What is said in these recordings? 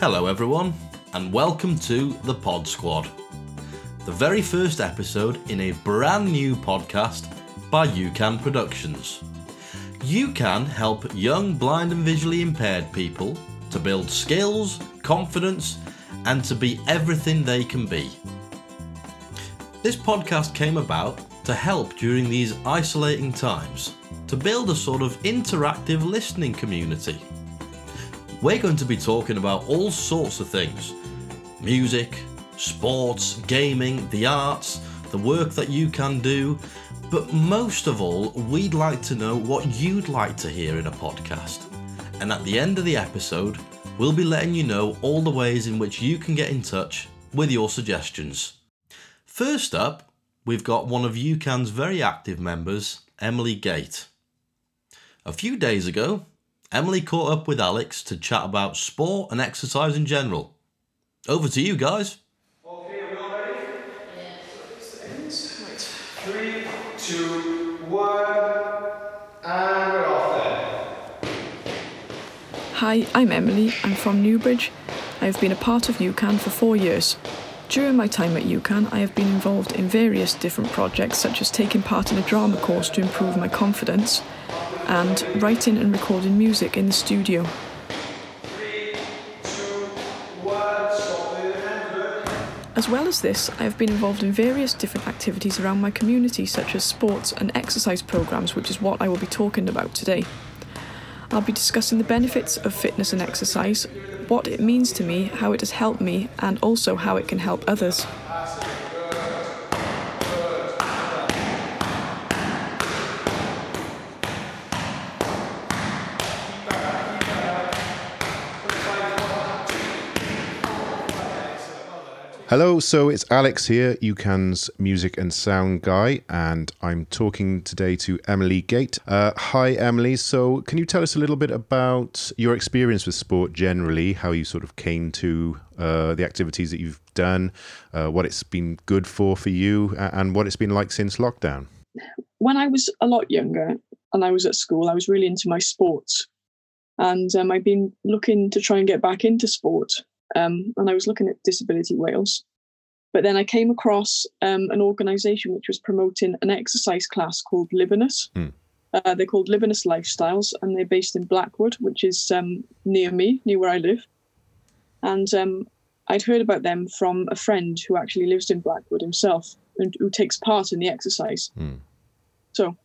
Hello, everyone, and welcome to the Pod Squad, the very first episode in a brand new podcast by UCAN Productions. UCAN help young blind and visually impaired people to build skills, confidence, and to be everything they can be. This podcast came about to help during these isolating times to build a sort of interactive listening community. We're going to be talking about all sorts of things music, sports, gaming, the arts, the work that you can do, but most of all, we'd like to know what you'd like to hear in a podcast. And at the end of the episode, we'll be letting you know all the ways in which you can get in touch with your suggestions. First up, we've got one of UCAN's very active members, Emily Gate. A few days ago, Emily caught up with Alex to chat about sport and exercise in general. Over to you guys. Okay, are we all ready? Yes. Three, two, one, and we're off then. Hi, I'm Emily. I'm from Newbridge. I have been a part of UCAN for four years. During my time at UCAN, I have been involved in various different projects, such as taking part in a drama course to improve my confidence and writing and recording music in the studio. As well as this, I have been involved in various different activities around my community, such as sports and exercise programs, which is what I will be talking about today. I'll be discussing the benefits of fitness and exercise, what it means to me, how it has helped me, and also how it can help others. Hello, so it's Alex here, UCAN's music and sound guy, and I'm talking today to Emily Gate. Uh, hi, Emily. So, can you tell us a little bit about your experience with sport generally, how you sort of came to uh, the activities that you've done, uh, what it's been good for for you, and what it's been like since lockdown? when I was a lot younger and I was at school, I was really into my sports. And um, I've been looking to try and get back into sport. Um, and I was looking at Disability Wales. But then I came across um, an organisation which was promoting an exercise class called Libinus. Hmm. Uh, they're called Libinus Lifestyles, and they're based in Blackwood, which is um, near me, near where I live. And um, I'd heard about them from a friend who actually lives in Blackwood himself and who takes part in the exercise. Hmm. So,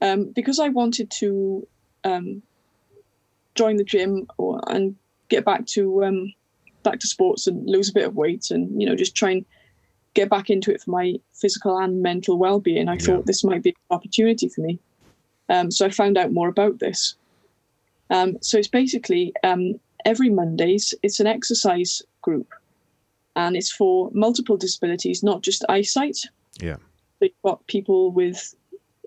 um, because I wanted to um, join the gym or and get back to um, back to sports and lose a bit of weight and you know just try and get back into it for my physical and mental well-being, I Yeah. thought this might be an opportunity for me. Um, so I found out more about this. Um, so it's basically um, every Mondays it's an exercise group, and it's for multiple disabilities, not just eyesight. Yeah. They've got people with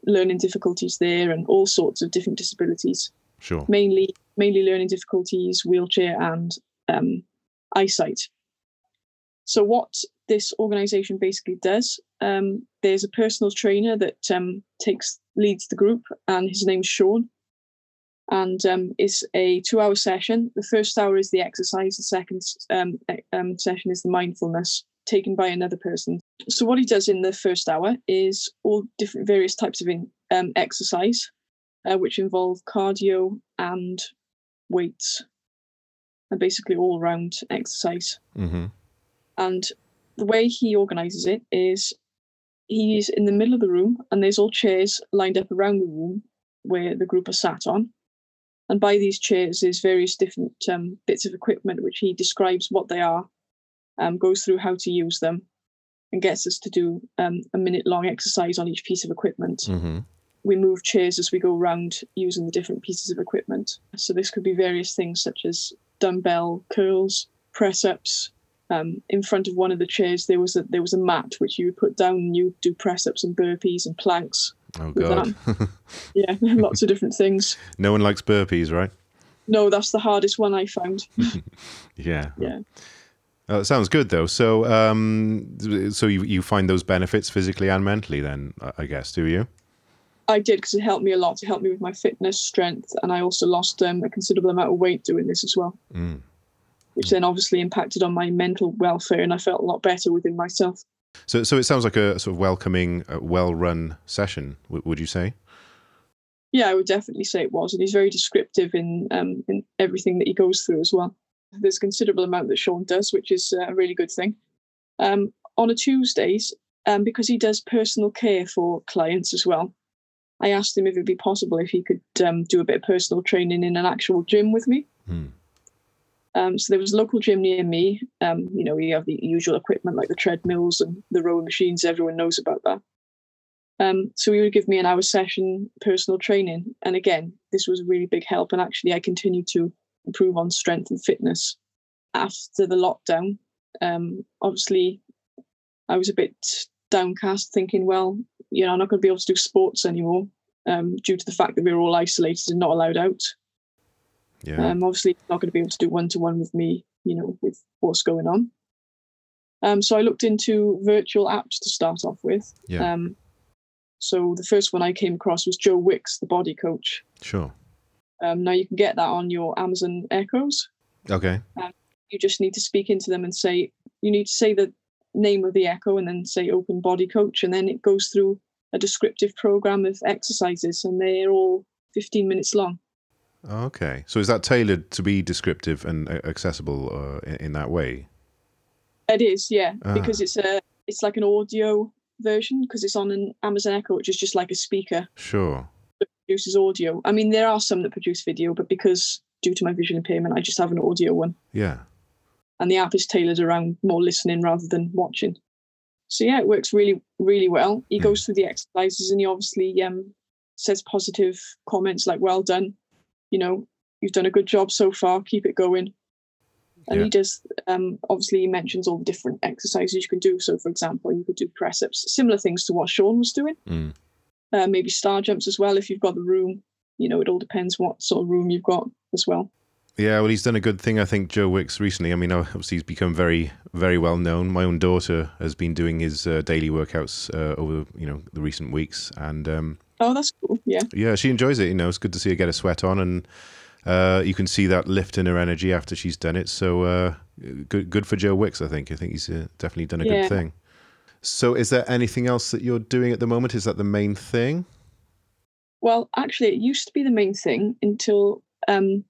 learning difficulties there and all sorts of different disabilities, Sure. mainly mainly learning difficulties, wheelchair and um, eyesight. So what this organisation basically does, um, there's a personal trainer that um, takes leads the group, and his name's Sean. And um, it's a two-hour session. The first hour is the exercise. The second um, um, session is the mindfulness taken by another person. So what he does in the first hour is all different various types of in, um, exercise, uh, which involve cardio and weights, and basically all round exercise. Mm-hmm. And the way he organises it is he's in the middle of the room, and there's all chairs lined up around the room where the group are sat on. And by these chairs, there's various different um, bits of equipment which he describes what they are, um, goes through how to use them, and gets us to do um, a minute long exercise on each piece of equipment Mm-hmm. we move chairs as we go around using the different pieces of equipment. So this could be various things such as dumbbell curls, press ups. Um, in front of one of the chairs, there was a there was a mat which you would put down and you do press ups and burpees and planks. Oh God. Yeah, lots of different things. no one likes burpees, right? No, that's the hardest one I found. Yeah. Yeah. Oh, sounds good though. So, um, so you you find those benefits physically and mentally, then I guess, do you? I did because it helped me a lot. It helped me with my fitness, strength, and I also lost um, a considerable amount of weight doing this as well. Mm. which then obviously impacted on my mental welfare, and I felt a lot better within myself. So, so it sounds like a sort of welcoming, uh, well-run session. Would you say? Yeah, I would definitely say it was, and he's very descriptive in um, in everything that he goes through as well. There's a considerable amount that Sean does, which is a really good thing. Um, on a Tuesdays, um, because he does personal care for clients as well, I asked him if it'd be possible if he could um, do a bit of personal training in an actual gym with me. Hmm. Um, so there was a local gym near me. Um, you know, we have the usual equipment like the treadmills and the rowing machines. Everyone knows about that. Um, so he would give me an hour session personal training, and again, this was a really big help. And actually, I continued to improve on strength and fitness after the lockdown. Um, obviously, I was a bit downcast, thinking, well, you know, I'm not going to be able to do sports anymore um, due to the fact that we were all isolated and not allowed out. Yeah. Um, obviously, not going to be able to do one to one with me, you know, with what's going on. Um, so I looked into virtual apps to start off with. Yeah. Um, so the first one I came across was Joe Wicks, the body coach. sure. Um, now you can get that on your Amazon Echoes. Okay. You just need to speak into them and say you need to say the name of the echo and then say open body coach, and then it goes through a descriptive program of exercises, and they're all 15 minutes long. Okay. So is that tailored to be descriptive and accessible uh, in, in that way? It is, yeah, Ah. because it's a it's like an audio version because it's on an Amazon Echo, which is just like a speaker Sure. that produces audio. I mean, there are some that produce video, but because due to my vision impairment, I just have an audio one, Yeah. And the app is tailored around more listening rather than watching. So yeah, it works really, really well. He Hmm. goes through the exercises and he obviously um, says positive comments like "Well done," you know, you've done a good job so far. Keep it going. And Yeah. he does. Um, obviously, he mentions all the different exercises you can do. So, for example, you could do press ups, similar things to what Sean was doing. Mm. Uh, maybe star jumps as well if you've got the room. You know, it all depends what sort of room you've got as well. Yeah, well, he's done a good thing, I think, Joe Wicks recently. I mean, obviously, he's become very, very well known. My own daughter has been doing his uh, daily workouts uh, over, you know, the recent weeks, and um, Oh, that's cool. Yeah. yeah, she enjoys it. You know, it's good to see her get a sweat on, and uh, you can see that lift in her energy after she's done it. So, uh, good, good for Joe Wicks. I think. I think he's uh, definitely done a Yeah. good thing. So, is there anything else that you're doing at the moment? Is that the main thing? Well, actually, it used to be the main thing until um,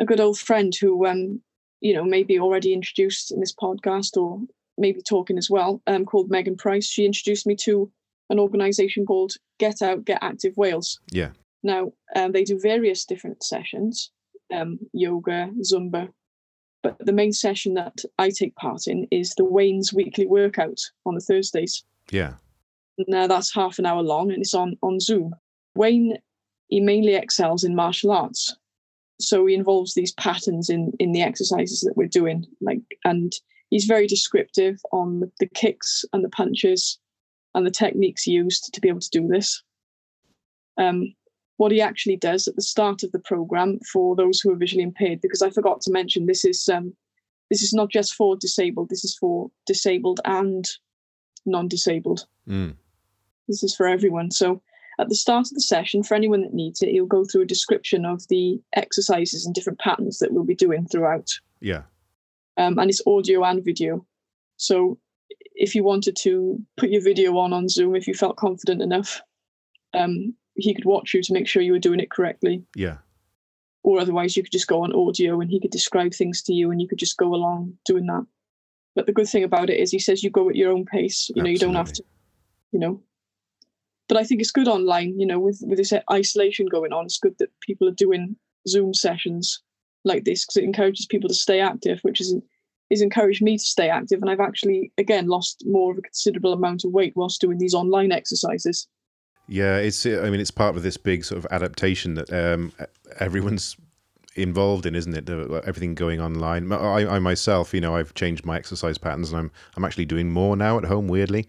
a good old friend who, um, you know, maybe already introduced in this podcast or maybe talking as well, um, called Megan Price. She introduced me to an organisation called Get Out, Get Active Wales. Yeah. Now, um, they do various different sessions, um, yoga, Zumba, but the main session that I take part in is the Wayne's weekly workout on the Thursdays. Yeah. Now that's half an hour long and it's on on Zoom. Wayne he mainly excels in martial arts, so he involves these patterns in in the exercises that we're doing. Like, and he's very descriptive on the, kicks and the punches and the techniques used to be able to do this. Um, what he actually does at the start of the program for those who are visually impaired, because I forgot to mention this is um, this is not just for disabled. This is for disabled and non-disabled Mm. this is for everyone. So at the start of the session, for anyone that needs it, he'll go through a description of the exercises and different patterns that we'll be doing throughout. Yeah. Um, and it's audio and video. So if you wanted to put your video on on Zoom, if you felt confident enough, um, he could watch you to make sure you were doing it correctly. Yeah. Or otherwise, you could just go on audio and he could describe things to you and you could just go along doing that. But the good thing about it is he says you go at your own pace. You know, you don't have to, you know. But I think it's good online, you know, with, with this isolation going on. It's good that people are doing Zoom sessions like this because it encourages people to stay active, which is is encouraged me to stay active. And I've actually, again, lost more of a considerable amount of weight whilst doing these online exercises. Yeah, it's. I mean, it's part of this big sort of adaptation that um, everyone's involved in, isn't it? Uh, Everything going online. I, I myself, you know, I've changed my exercise patterns, and I'm I'm actually doing more now at home. Weirdly,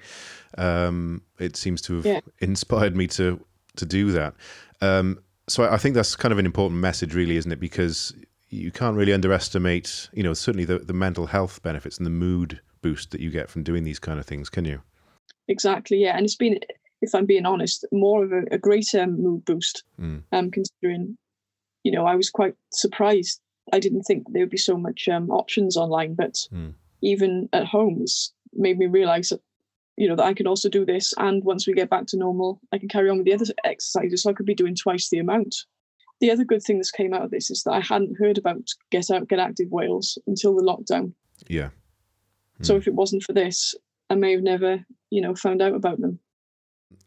um, it seems to have Yeah. inspired me to to do that. Um, so I I think that's kind of an important message, really, isn't it? Because you can't really underestimate, you know, certainly the, the mental health benefits and the mood boost that you get from doing these kind of things, can you? Exactly, yeah. And it's been, if I'm being honest, more of a, a greater mood boost. Mm. Um, considering, you know, I was quite surprised I didn't think there would be so much um, options online. But Mm. even at home, it's made me realise that you know that I can also do this, and once we get back to normal, I can carry on with the other exercises. So I could be doing twice the amount. The other good thing that's came out of this is that I hadn't heard about Get Out, Get Active Wales until the lockdown. Yeah. So Mm. if it wasn't for this, I may have never, you know, found out about them.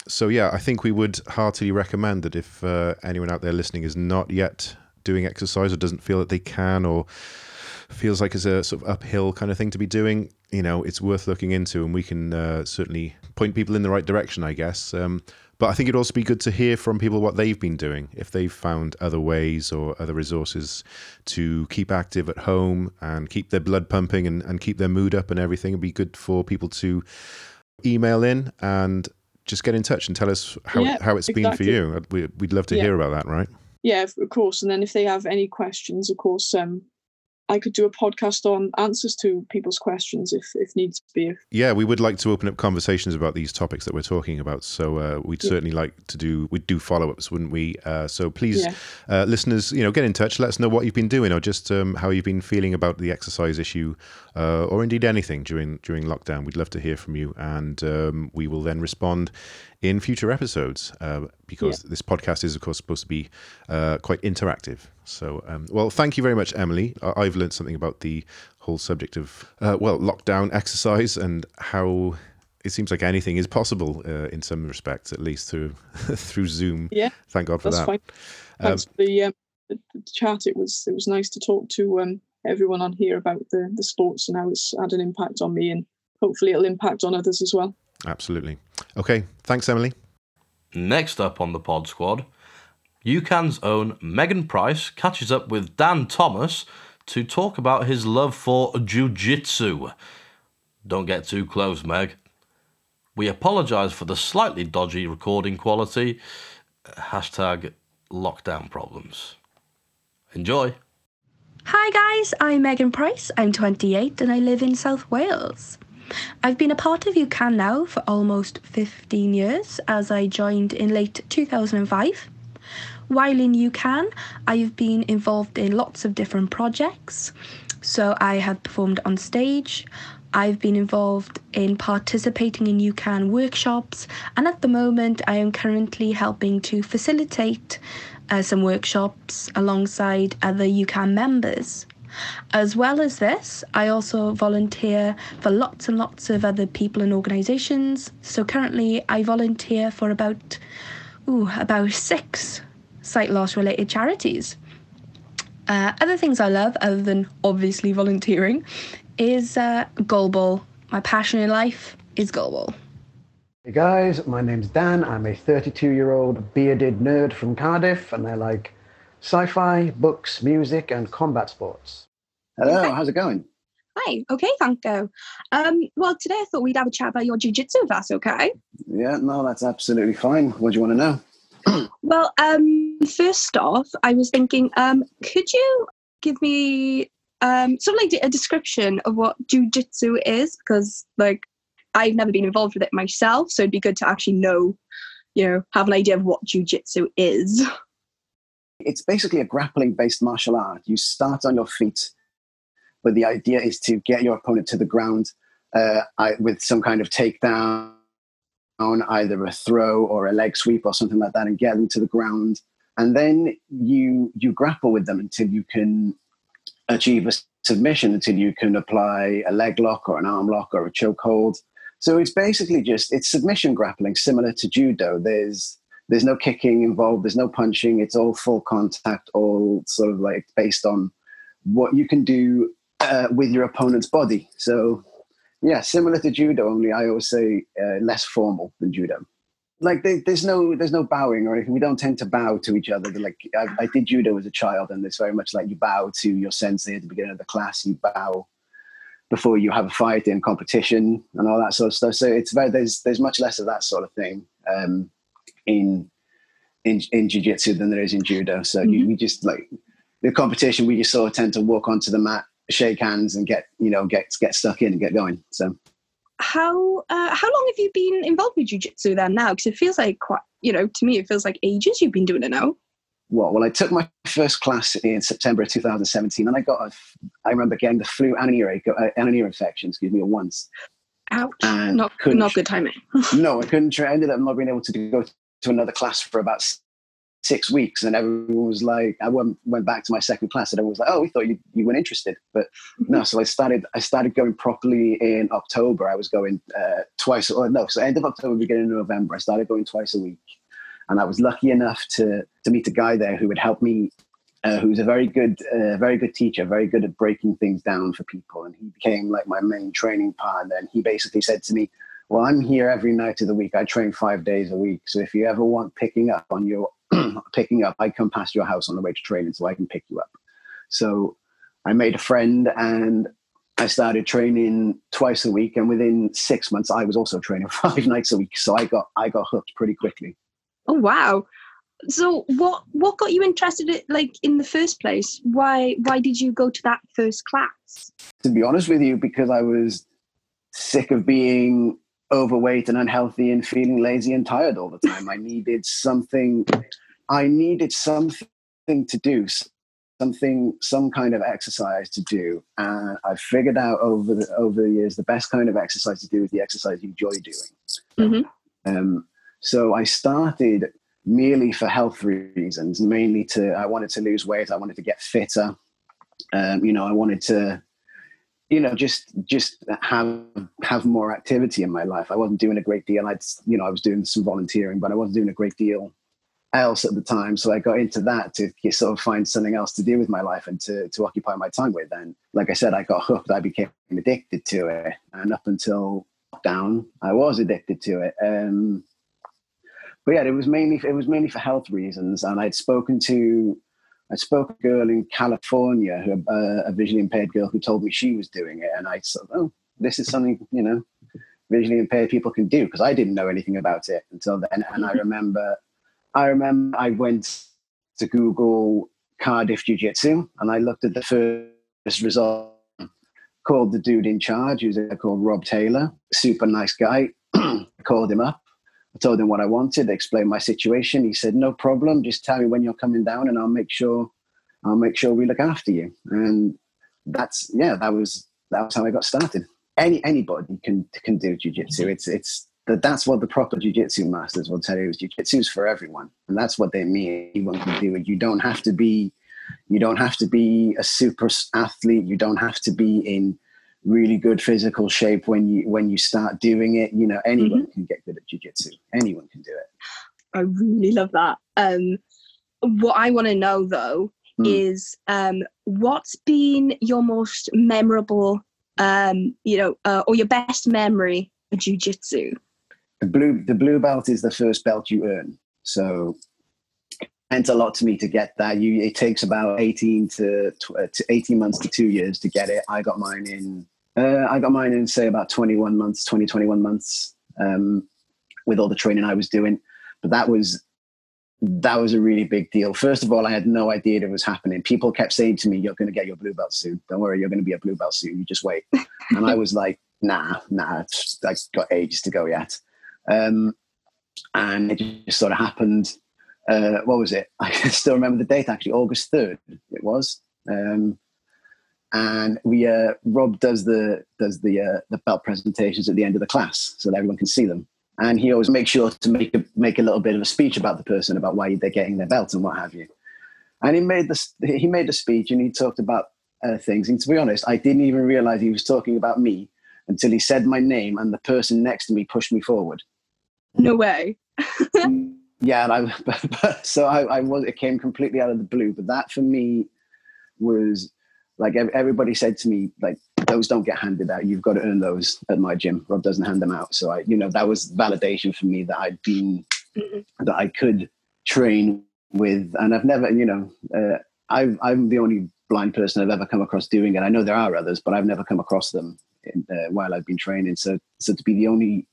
So yeah, I think we would heartily recommend that if uh, anyone out there listening is not yet doing exercise or doesn't feel that they can or feels like it's a sort of uphill kind of thing to be doing, you know, it's worth looking into, and we can uh, certainly point people in the right direction, I guess. Um, but I think it'd also be good to hear from people what they've been doing, if they've found other ways or other resources to keep active at home and keep their blood pumping and, and keep their mood up and everything. It'd be good for people to email in and just get in touch and tell us how, Yeah, how it's been for you. We, we'd love to Yeah. hear about that, right? Yeah, of of course. And then if they have any questions, of course, um, I could do a podcast on answers to people's questions if if needs be. Yeah, we would like to open up conversations about these topics that we're talking about. So uh, we'd Yeah. certainly like to do we'd do follow ups, wouldn't we? Uh, so please, Yeah. uh, listeners, you know, get in touch. Let us know what you've been doing, or just um, how you've been feeling about the exercise issue, uh, or indeed anything during during lockdown. We'd love to hear from you, and um, we will then respond in future episodes because this podcast is, of course, supposed to be uh, quite interactive. So, um, well, thank you very much, Emily. I- I've learned something about the whole subject of uh, well lockdown exercise and how it seems like anything is possible uh, in some respects, at least through through Zoom. Yeah, Thank God for that's that. fine. Thanks for the, um, the, the chat. It was it was nice to talk to um, everyone on here about the the sports and how it's had an impact on me, and hopefully it'll impact on others as well. Absolutely. Okay. Thanks, Emily. Next up on the Pod Squad, UCAN's own Megan Price catches up with Dan Thomas to talk about his love for jiu-jitsu. Don't get too close, Meg. We apologise for the slightly dodgy recording quality. Hashtag lockdown problems. Enjoy. Hi guys, I'm Megan Price. I'm 28 and I live in South Wales. I've been a part of UCAN now for almost 15 years as I joined in late 2005. While in UCAN, I've been involved in lots of different projects. So I have performed on stage, I've been involved in participating in UCAN workshops, and at the moment, I am currently helping to facilitate uh, some workshops alongside other UCAN members. As well as this, I also volunteer for lots and lots of other people and organisations. So currently, I volunteer for about, ooh, about six sight loss related charities. Uh, other things I love, other than obviously volunteering, is uh, goalball. My passion in life is goalball. Hey guys, my name's Dan. I'm a 32 year old bearded nerd from Cardiff, and I like sci fi, books, music, and combat sports. Hello, how's it going? Hi. Okay, thank you. Um, well, today I thought we'd have a chat about your jiu-jitsu, if that's okay. Yeah, no, that's absolutely fine. What do you want to know? Well, um, first off, I was thinking, um, could you give me um, sort of like a description of what jiu-jitsu is? Because, like, I've never been involved with it myself, so it'd be good to actually know, you know, have an idea of what jiu-jitsu is. It's basically a grappling based martial art. You start on your feet, but the idea is to get your opponent to the ground uh, I, with some kind of takedown, either a throw or a leg sweep or something like that, and get them to the ground. And then you you grapple with them until you can achieve a submission, until you can apply a leg lock or an arm lock or a choke hold. So it's basically just it's submission grappling, similar to judo. There's there's no kicking involved. There's no punching. It's all full contact, all sort of like based on what you can do uh, with your opponent's body. So, yeah, similar to judo, only I always say uh, less formal than judo. Like there, there's no there's no bowing or anything. We don't tend to bow to each other. Like I, I did judo as a child, and it's very much like you bow to your sensei at the beginning of the class. You bow before you have a fight in competition and all that sort of stuff. So it's very there's there's much less of that sort of thing. Um, in in in jiu-jitsu than there is in judo so you, we just like the competition we just sort of tend to walk onto the mat shake hands and get you know get get stuck in and get going so How uh, how long have you been involved with jiu-jitsu then now? Because it feels like quite, you know, to me it feels like ages you've been doing it now. what? Well, I took my first class in September of 2017, and I got a, I remember getting the flu and an ear, uh, and an ear infection, excuse me, at once. Ouch! And not couldn't- good timing. no, I couldn't. I ended up not being able to go to another class for about six weeks, and everyone was like, I went, went back to my second class, and everyone was like, "Oh, we thought you, you weren't interested," but no. So I started. I started going properly in October. I was going uh, twice. Or no, so end of October, beginning of November. I started going twice a week, and I was lucky enough to to meet a guy there who would help me. Uh, who's a very good, uh, very good teacher, very good at breaking things down for people, and he became like my main training partner. And he basically said to me, well, I'm here every night of the week. I train five days a week. So if you ever want picking up on your picking up, I come past your house on the way to training so I can pick you up. So I made a friend and I started training twice a week. And within six months, I was also training five nights a week. So I got I got hooked pretty quickly. Oh wow! So what what got you interested in, like in the first place? Why why did you go to that first class? To be honest with you, because I was sick of being overweight and unhealthy and feeling lazy and tired all the time. I needed something. I needed something to do, something, some kind of exercise to do. And I figured out over the over the years the best kind of exercise to do is the exercise you enjoy doing. Mhm. Um, so I started merely for health reasons, mainly to I wanted to lose weight, I wanted to get fitter. Um, you know, I wanted to you know just just have have more activity in my life. I wasn't doing a great deal. I'd you know i was doing some volunteering but i wasn't doing a great deal else at the time. So i got into that to sort of find something else to do with my life and to to occupy my time with. And like i said i got hooked. I became addicted to it. And up until lockdown i was addicted to it. Um but yeah it was mainly it was mainly for health reasons. And i'd spoken to I spoke to a girl in California, who, uh, a visually impaired girl, who told me she was doing it, and I said, "Oh, this is something you know, visually impaired people can do," because I didn't know anything about it until then. And I remember, I remember I went to Google Cardiff Jiu Jitsu, and I looked at the first result. Called the dude in charge, who's called Rob Taylor, super nice guy. called him up. I told him what I wanted, explained my situation. He said, "No problem. Just tell me when you're coming down, and I'll make sure I'll make sure we look after you." And that's yeah, that was that was how I got started. Any anybody can can do jujitsu. It's it's that that's what the proper jujitsu masters will tell you is jujitsu is for everyone, and that's what they mean. Anyone can do it. You don't have to be you don't have to be a super athlete. You don't have to be in really good physical shape when you when you start doing it. You know, anyone can get good at jujitsu. Anyone can do it. I really love that. Um, what I want to know though Hmm. is um, what's been your most memorable, um, you know, uh, or your best memory of jujitsu? the blue the blue belt is the first belt you earn so it meant a lot to me to get that you it takes about 18 to, uh, to 18 months to two years to get it i got mine in uh, i got mine in say about 21 months 20 21 months um, with all the training i was doing. But that was that was a really big deal. First of all i had no idea it was happening. People kept saying to me you're going to get your blue belt soon. Don't worry you're going to be a blue belt soon. You just wait. And i was like nah nah it's- i got ages to go yet. Um, and it just sort of happened. Uh, what was it? I still remember the date actually, August third. It was, um, and we uh, Rob does the does the uh, the belt presentations at the end of the class so that everyone can see them. And he always makes sure to make a make a little bit of a speech about the person about why they're getting their belt and what have you. And he made this he made a speech and he talked about uh, things. And to be honest, I didn't even realize he was talking about me until he said my name and the person next to me pushed me forward. No way. yeah, and I but, so I, I was it came completely out of the blue, but that for me was like everybody said to me like those don't get handed out. You've got to earn those at my gym. Rob doesn't hand them out. So I, you know, that was validation for me that I'd been Mhm. that I could train with, and I've never, you know, uh, I've, I'm the only blind person I've ever come across doing it. I know there are others, but I've never come across them in, uh, while I've been training. So, so to be the only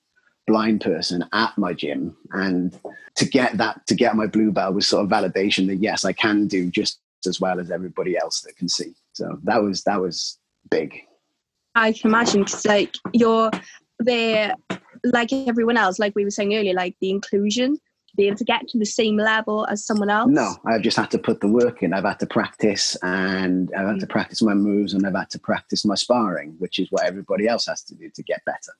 blind person at my gym and to get that to get my blue belt was sort of validation that yes i can do just as well as everybody else that can see so that was that was big I can imagine because like you're there, like everyone else, like we were saying earlier, like the inclusion be able to get to the same level as someone else? No, I've just had to put the work in. I've had to practice and I've had to practice my moves and I've had to practice my sparring, which is what everybody else has to do to get better.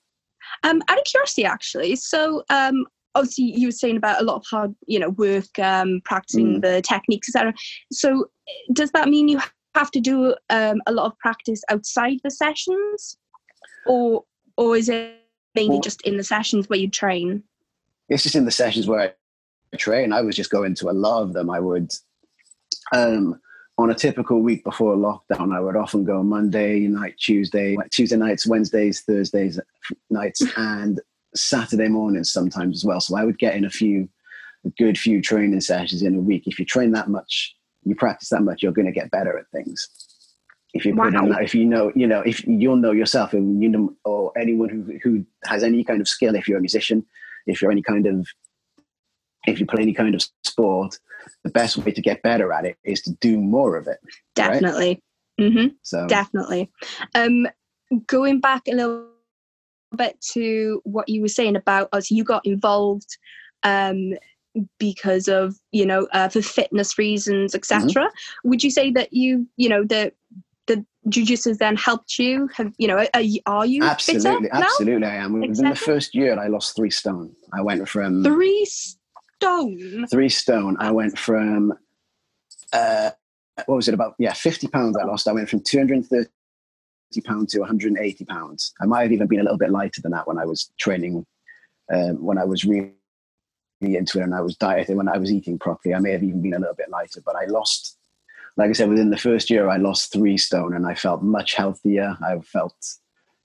Um, out of curiosity, actually, so um, obviously you were saying about a lot of hard, you know, work, um, practicing Mm. the techniques, etc. So does that mean you have to do um, a lot of practice outside the sessions, or or is it mainly Well- just in the sessions where you train? It's just in the sessions where I train. I was just going to a lot of them. I would, um, on a typical week before lockdown, I would often go Monday night, Tuesday, Tuesday nights, Wednesdays, Thursdays nights, and Saturday mornings sometimes as well. So I would get in a few, a good few training sessions in a week. If you train that much, you practice that much, you're going to get better at things. If you put in Wow. that, if you know, you know, if you'll know yourself, and you know, or anyone who who has any kind of skill, if you're a musician, if you're any kind of if you play any kind of sport, the best way to get better at it is to do more of it. Right. Definitely. hmm So Definitely. Um, going back a little bit to what you were saying about us, you got involved um, because of you know uh, for fitness reasons, etc. Would you say that you you know the the jujitsu then helped you? Have you know are, you- are you absolutely, absolutely, I am. Within the first year, I lost three stone. I went from Three stone. three stone. I went from uh, what was it about? Yeah, fifty pounds. I lost. I went from two hundred and thirty pounds to one hundred and eighty pounds. I might have even been a little bit lighter than that when I was training. Um, when I was really into it and I was dieting, when I was eating properly, I may have even been a little bit lighter. But I lost, like I said, within the first year, I lost three stone, and I felt much healthier. I felt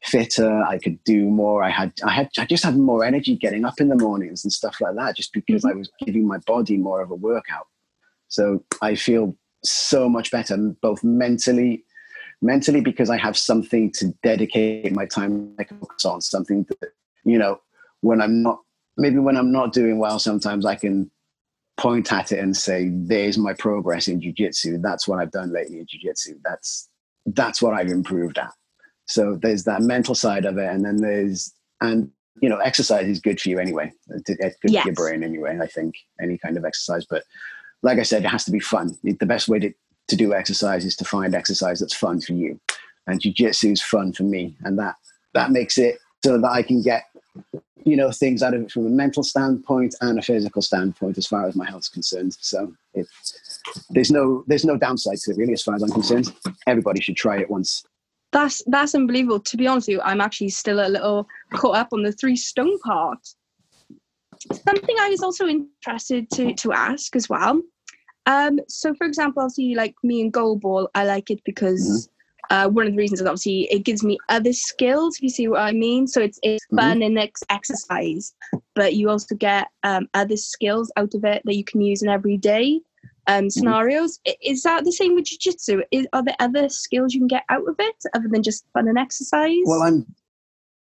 fitter. I could do more. I had, I had, I just had more energy getting up in the mornings and stuff like that, just because I mm-hmm. was giving my body more of a workout. So I feel so much better, both mentally, mentally because I have something to dedicate my time on, something that you know when I'm not maybe when I'm not doing well, sometimes I can point at it and say, "There's my progress in jujitsu. That's what I've done lately in jujitsu. That's that's what I've improved at." So there's that mental side of it, and then there's and you know exercise is good for you anyway. It's good for your brain anyway. I think any kind of exercise, but like I said, it has to be fun. The best way to to do exercise is to find exercise that's fun for you, and jujitsu is fun for me, and that that makes it so that I can get you know things out of it from a mental standpoint and a physical standpoint as far as my health's concerned. So it, there's no there's no downside to it really as far as I'm concerned. Everybody should try it once. That's that's unbelievable. To be honest with you, I'm actually still a little caught up on the three stone part. Something I was also interested to to ask as well. Um, so, for example, obviously, like me and goalball, I like it because uh, one of the reasons is obviously it gives me other skills. If you see what I mean, so it's it's Mhm. fun and it's exercise, but you also get um, other skills out of it that you can use in everyday um, scenarios. I- Is that the same with jiu-jitsu? Is, are there other skills you can get out of it other than just fun and exercise? Well, I'm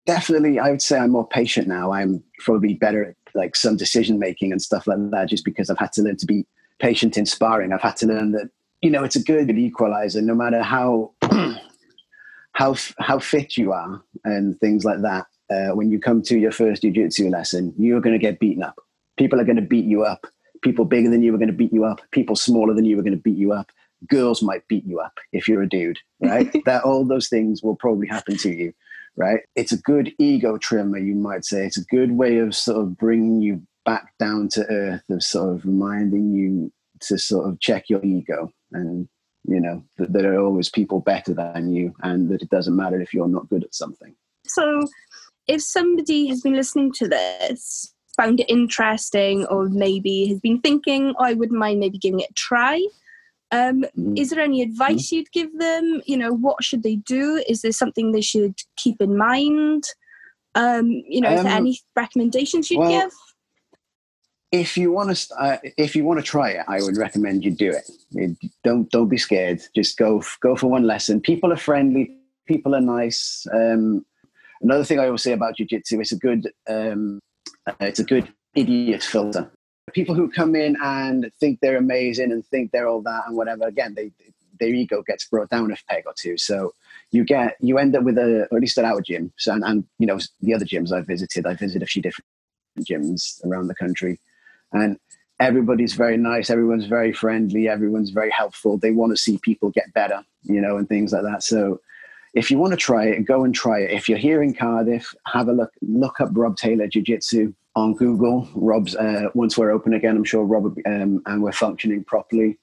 definitely. I would say I'm more patient now. I'm probably better at like some decision making and stuff like that, just because I've had to learn to be patient in sparring. I've had to learn that you know it's a good equalizer, no matter how how how fit you are and things like that. Uh, when you come to your first jiu-jitsu lesson, you're going to get beaten up. People are going to beat you up. People bigger than you are going to beat you up. People smaller than you are going to beat you up. Girls might beat you up if you're a dude, right? that all those things will probably happen to you right? It's a good ego trimmer, you might say. It's a good way of sort of bringing you back down to earth, of sort of reminding you to sort of check your ego and, you know, that there are always people better than you and that it doesn't matter if you're not good at something. so, if somebody has been listening to this, found it interesting, or maybe has been thinking, oh, I wouldn't mind maybe giving it a try. Um, Mhm. is there any advice you'd give them? You know, what should they do? Is there something they should keep in mind? Um, you know, is there Um, any recommendations you'd well, give? If you want to, uh, if you want to try it, I would recommend you do it. Don't don't be scared. Just go go for one lesson. People are friendly. People are nice. Um, another thing I always say about jujitsu, it's a good um, uh, it's a good idiot filter. People who come in and think they're amazing and think they're all that and whatever. Again, they their ego gets brought down a peg or two. So you get you end up with a at least at our gym. So and, and you know the other gyms I've visited, I visited a few different gyms around the country. And everybody's very nice. Everyone's very friendly. Everyone's very helpful. They want to see people get better, you know, and things like that. So if you want to try it, go and try it. If you're here in Cardiff, have a look. Look up Rob Taylor Jiu Jitsu on Google. Rob's uh, once we're open again, I'm sure Rob um, and we're functioning properly.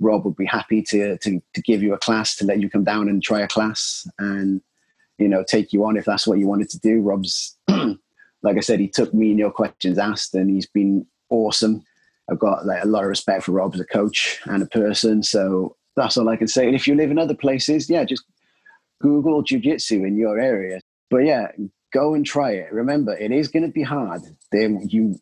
Rob would be happy to, to to give you a class to let you come down and try a class and you know take you on if that's what you wanted to do. Rob's like I said, he took me and your questions asked, and he's been awesome. I've got like a lot of respect for Rob as a coach and a person. So that's all I can say. And if you live in other places, yeah, just Google jujitsu in your area. But yeah, go and try it. Remember, it is going to be hard. Then you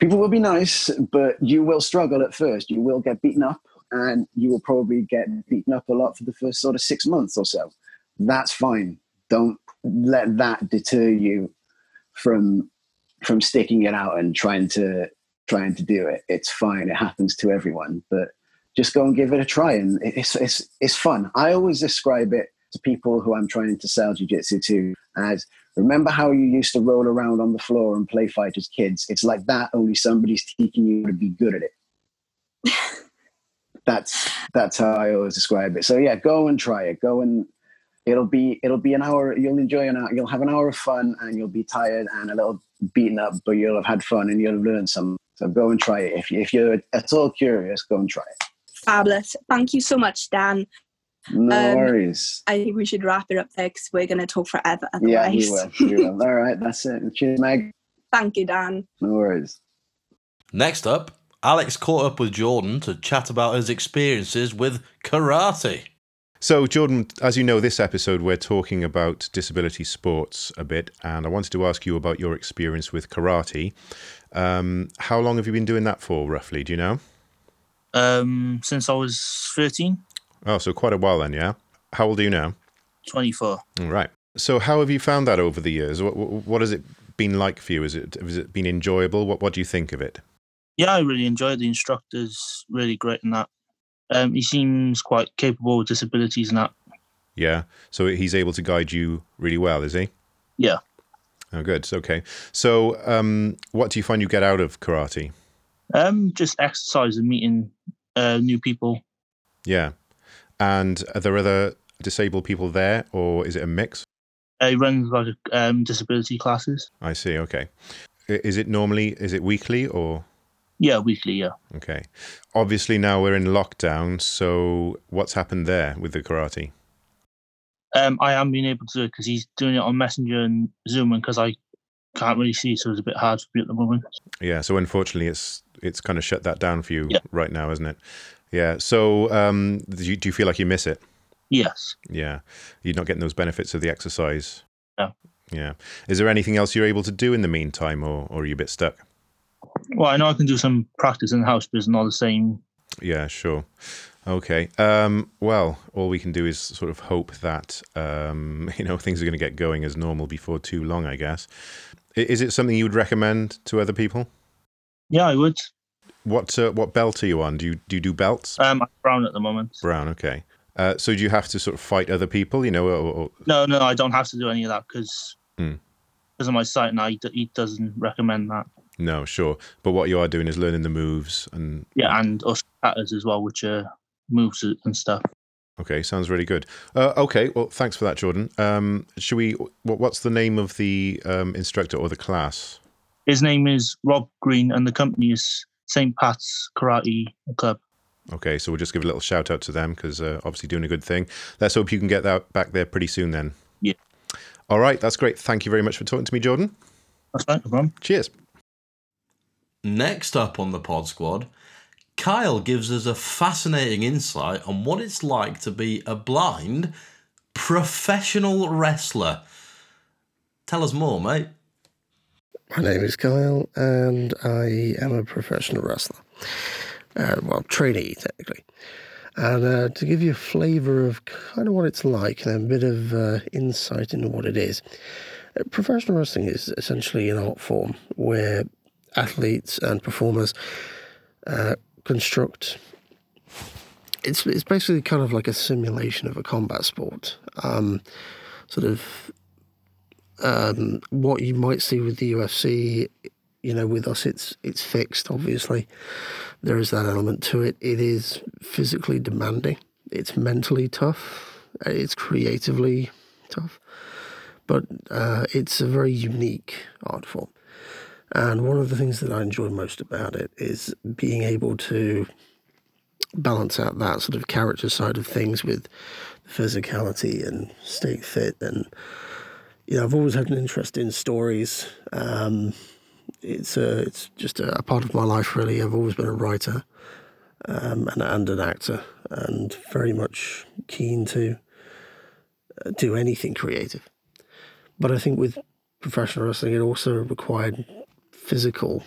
people will be nice, but you will struggle at first. You will get beaten up, and you will probably get beaten up a lot for the first sort of six months or so. That's fine. Don't let that deter you from from sticking it out and trying to trying to do it. It's fine. It happens to everyone, but just go and give it a try. And it's it's it's fun. I always describe it to people who I'm trying to sell jujitsu to as remember how you used to roll around on the floor and play fight as kids? It's like that, only somebody's teaching you to be good at it. that's that's how I always describe it. So yeah, go and try it. Go and it'll be it'll be an hour. You'll enjoy an hour. You'll have an hour of fun, and you'll be tired and a little beaten up, but you'll have had fun and you'll learn some. So go and try it. If you, if you're at all curious, go and try it. Fabulous. Thank you so much, Dan. No Um, worries. I think we should wrap it up there because we're going to talk forever Yeah, otherwise. you will. You will. All right, that's it. Cheers, Meg. Thank you, Dan. No worries. Next up, Alex caught up with Jordan to chat about his experiences with karate. So, Jordan, as you know, this episode we're talking about disability sports a bit, and I wanted to ask you about your experience with karate. Um, how long have you been doing that for, roughly? Do you know? Um, since I was 13, Oh, so quite a while then, yeah. How old are you now? 24. All right. So, how have you found that over the years? What, what, has it been like for you? Is it has it been enjoyable? What What do you think of it? Yeah, I really enjoyed the instructor's really great in that. Um, he seems quite capable with disabilities and that. Yeah. So he's able to guide you really well, is he? Yeah. Oh, good. Okay. So, um, what do you find you get out of karate? Um, just exercise and meeting uh, new people. Yeah. And are there other disabled people there, or is it a mix? Uh, he runs like um, disability classes. I see. Okay. Is it normally? Is it weekly or? Yeah, weekly. Yeah. Okay. Obviously, now we're in lockdown. So, what's happened there with the karate? Um, I am being able to do it because he's doing it on Messenger and Zoom, and because I can't really see, so it's a bit hard for me at the moment. Yeah. So, unfortunately, it's it's kind of shut that down for you Yeah. right now, isn't it? Yeah. So, um, do you, do you feel like you miss it? Yes. Yeah. You're not getting those benefits of the exercise. No. Yeah. Is there anything else you're able to do in the meantime, or, or are you a bit stuck? Well, I know I can do some practice in the house, but it's not the same. Yeah, sure. Okay. Um, well, all we can do is sort of hope that um, you know things are going to get going as normal before too long. I guess. Is it something you would recommend to other people? Yeah, I would. What uh, what belt are you on? Do you do you do belts? Um, I'm brown at the moment. Brown. Okay. Uh, so do you have to sort of fight other people? You know, or, or, No, no, I don't have to do any of that because Hmm. because of my sight now, he, d- he doesn't recommend that. No, sure. But what you are doing is learning the moves and Yeah, and us patters as well, which are moves and stuff. Okay, sounds really good. Uh, okay, well, thanks for that, Jordan. Um, should we? What, what's the name of the um, instructor or the class? His name is Rob Green, and the company is St. Pat's Karate Club. Okay, so we'll just give a little shout out to them because uh, obviously doing a good thing. Let's hope you can get that back there pretty soon then. Yeah. All right, that's great. Thank you very much for talking to me, Jordan. That's right, no problem. Cheers. Next up on the Pod Squad, Kyle gives us a fascinating insight on what it's like to be a blind professional wrestler. Tell us more, mate. My name is Kyle, and I am a professional wrestler. Uh, well, trainee, technically. And uh, to give you a flavour of kind of what it's like and a bit of uh, insight into what it is, uh, professional wrestling is essentially an art form where athletes and performers uh, construct. It's, it's basically kind of like a simulation of a combat sport. Um, sort of um, what you might see with the UFC you know, with us, it's it's fixed. Obviously, there is that element to it. It is physically demanding. It's mentally tough. It's creatively tough, but uh, it's a very unique art form. And one of the things that I enjoy most about it is being able to balance out that sort of character side of things with physicality and staying fit. And, you know, I've always had an interest in stories. Um, it's a, it's just a, part of my life, really. I've always been a writer um, and, and an actor, and very much keen to uh, do anything creative. But I think with professional wrestling, it also required physical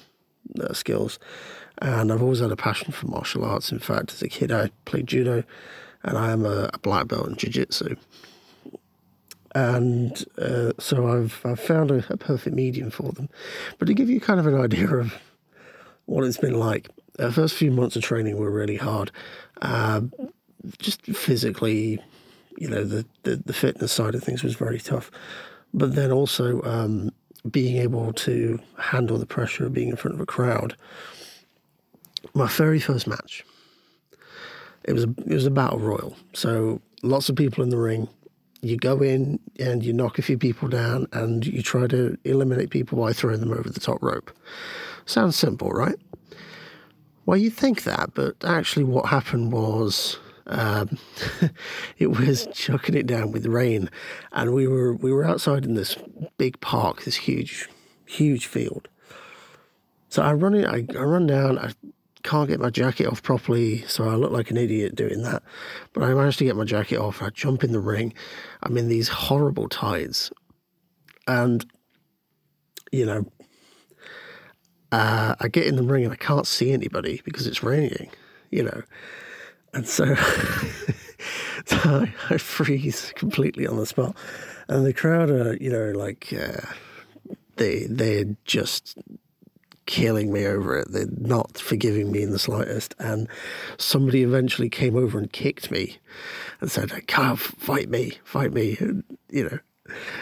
uh, skills. And I've always had a passion for martial arts. In fact, as a kid, I played judo and I am a, a black belt in jiu jitsu. And uh, so I've, I've found a, a, perfect medium for them. But to give you kind of an idea of what it's been like, the first few months of training were really hard. Uh, just physically, you know, the, the, the, fitness side of things was very tough. But then also, um, being able to handle the pressure of being in front of a crowd. My very first match, it was a, it was a battle royal. So lots of people in the ring. You go in and you knock a few people down and you try to eliminate people by throwing them over the top rope. Sounds simple, right? Well, you'd think that, but actually, what happened was um, it was chucking it down with rain, and we were we were outside in this big park, this huge, huge field. So I run it, I, I run down. I can't get my jacket off properly, so I look like an idiot doing that. But I managed to get my jacket off. I jump in the ring. I'm in these horrible tides, and you know, uh, I get in the ring and I can't see anybody because it's raining. You know, and so, so I, freeze completely on the spot. And the crowd are, you know, like uh, they they're just killing me over it. They're not forgiving me in the slightest. And somebody eventually came over and kicked me and said, "Come, fight me, fight me," and, you know.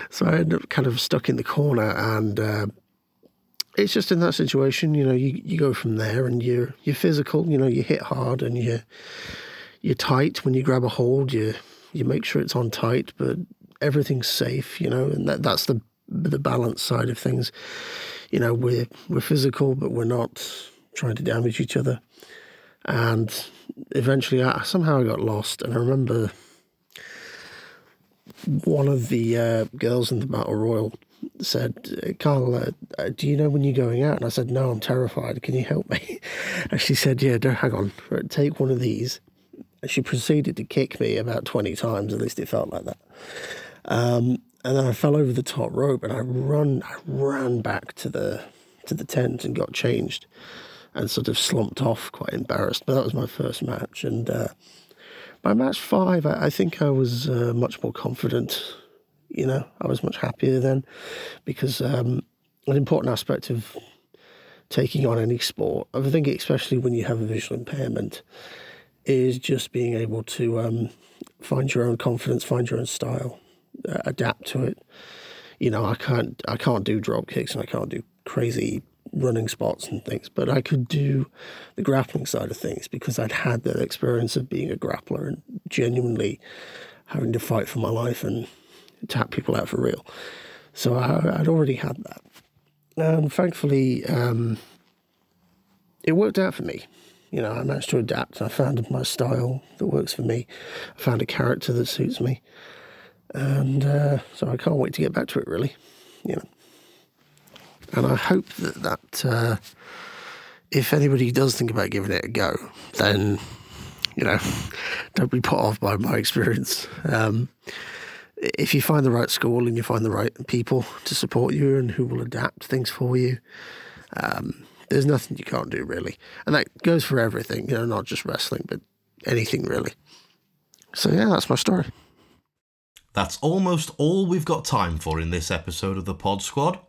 So I ended up kind of stuck in the corner and. Uh, it's just in that situation, you know, you, you go from there and you're you're physical, you know, you hit hard and you you're tight when you grab a hold, you you make sure it's on tight, but everything's safe, you know, and that that's the the balance side of things. You know, we're we're physical, but we're not trying to damage each other. And eventually, I, somehow I got lost, and I remember one of the uh, girls in the battle royal said, Carl, uh, uh, do you know when you're going out? And I said, No, I'm terrified. Can you help me? And she said, Yeah, don't, hang on. Take one of these. And she proceeded to kick me about 20 times, at least it felt like that. Um, and then I fell over the top rope and I run, I ran back to the to the tent and got changed and sort of slumped off, quite embarrassed. But that was my first match. And uh, by match five, I, I think I was uh, much more confident you know, I was much happier then because um, an important aspect of taking on any sport, I think, especially when you have a visual impairment, is just being able to um, find your own confidence, find your own style, uh, adapt to it. You know, I can't, I can't do drop kicks and I can't do crazy running spots and things, but I could do the grappling side of things because I'd had that experience of being a grappler and genuinely having to fight for my life and tap people out for real. So I, would already had that. And thankfully, um, it worked out for me. You know, I managed to adapt. I found my style that works for me. I found a character that suits me. And uh, so I can't wait to get back to it, really. You know. And I hope that that uh, if anybody does think about giving it a go, then you know, don't be put off by my experience. Um, if you find the right school and you find the right people to support you and who will adapt things for you, um, there's nothing you can't do really. And that goes for everything, you know, not just wrestling, but anything really. So, yeah, that's my story. That's almost all we've got time for in this episode of the Pod Squad.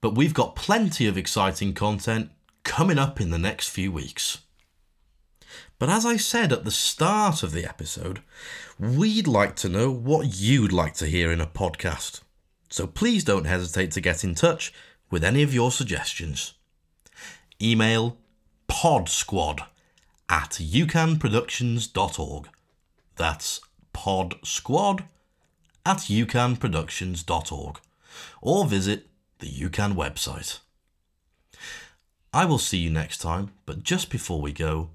But we've got plenty of exciting content coming up in the next few weeks. But as I said at the start of the episode, we'd like to know what you'd like to hear in a podcast. So please don't hesitate to get in touch with any of your suggestions. Email podsquad at ucanproductions.org. That's podsquad at ucanproductions.org or visit the UCAN website. I will see you next time, but just before we go,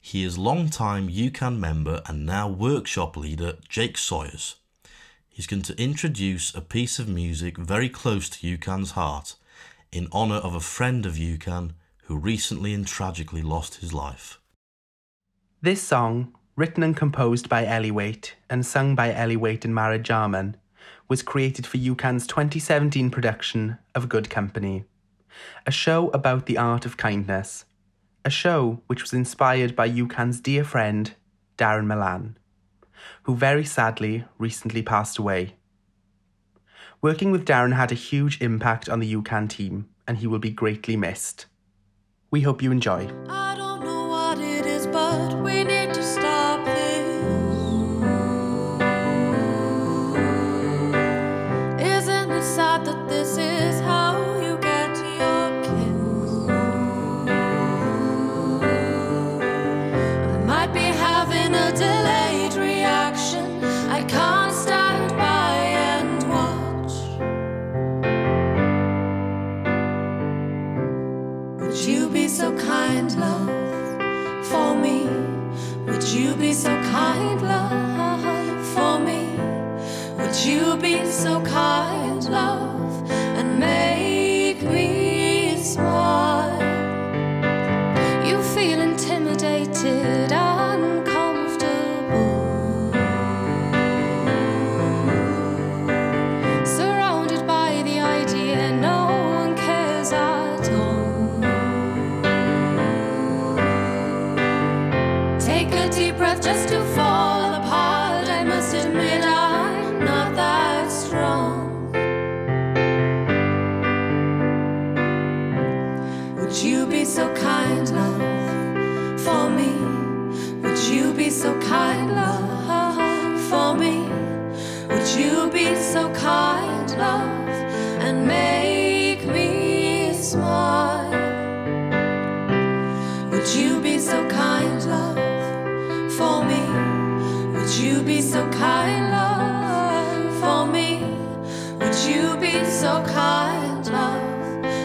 here's long-time UCAN member and now workshop leader Jake Sawyers. He's going to introduce a piece of music very close to UCAN's heart in honour of a friend of UCAN who recently and tragically lost his life. This song, written and composed by Ellie Waite and sung by Ellie Waite and Mara Jarman, was created for UCAN's 2017 production of Good Company, a show about the art of kindness, a show which was inspired by UCAN's dear friend, Darren Milan, who very sadly recently passed away. Working with Darren had a huge impact on the UCAN team, and he will be greatly missed. We hope you enjoy. You be so kind, love,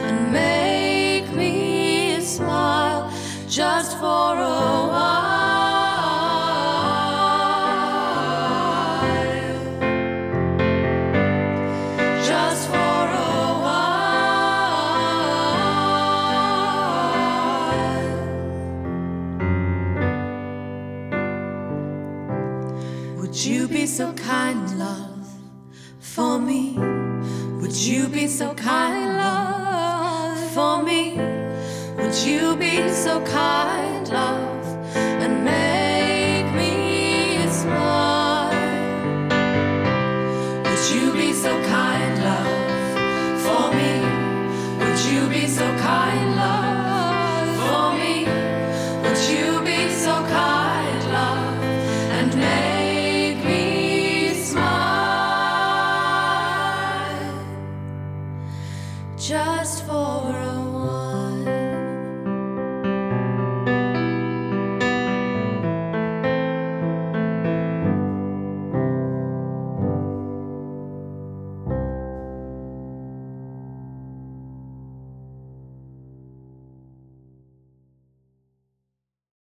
and make me smile just for a while? Just for. Would you be so kind, love, for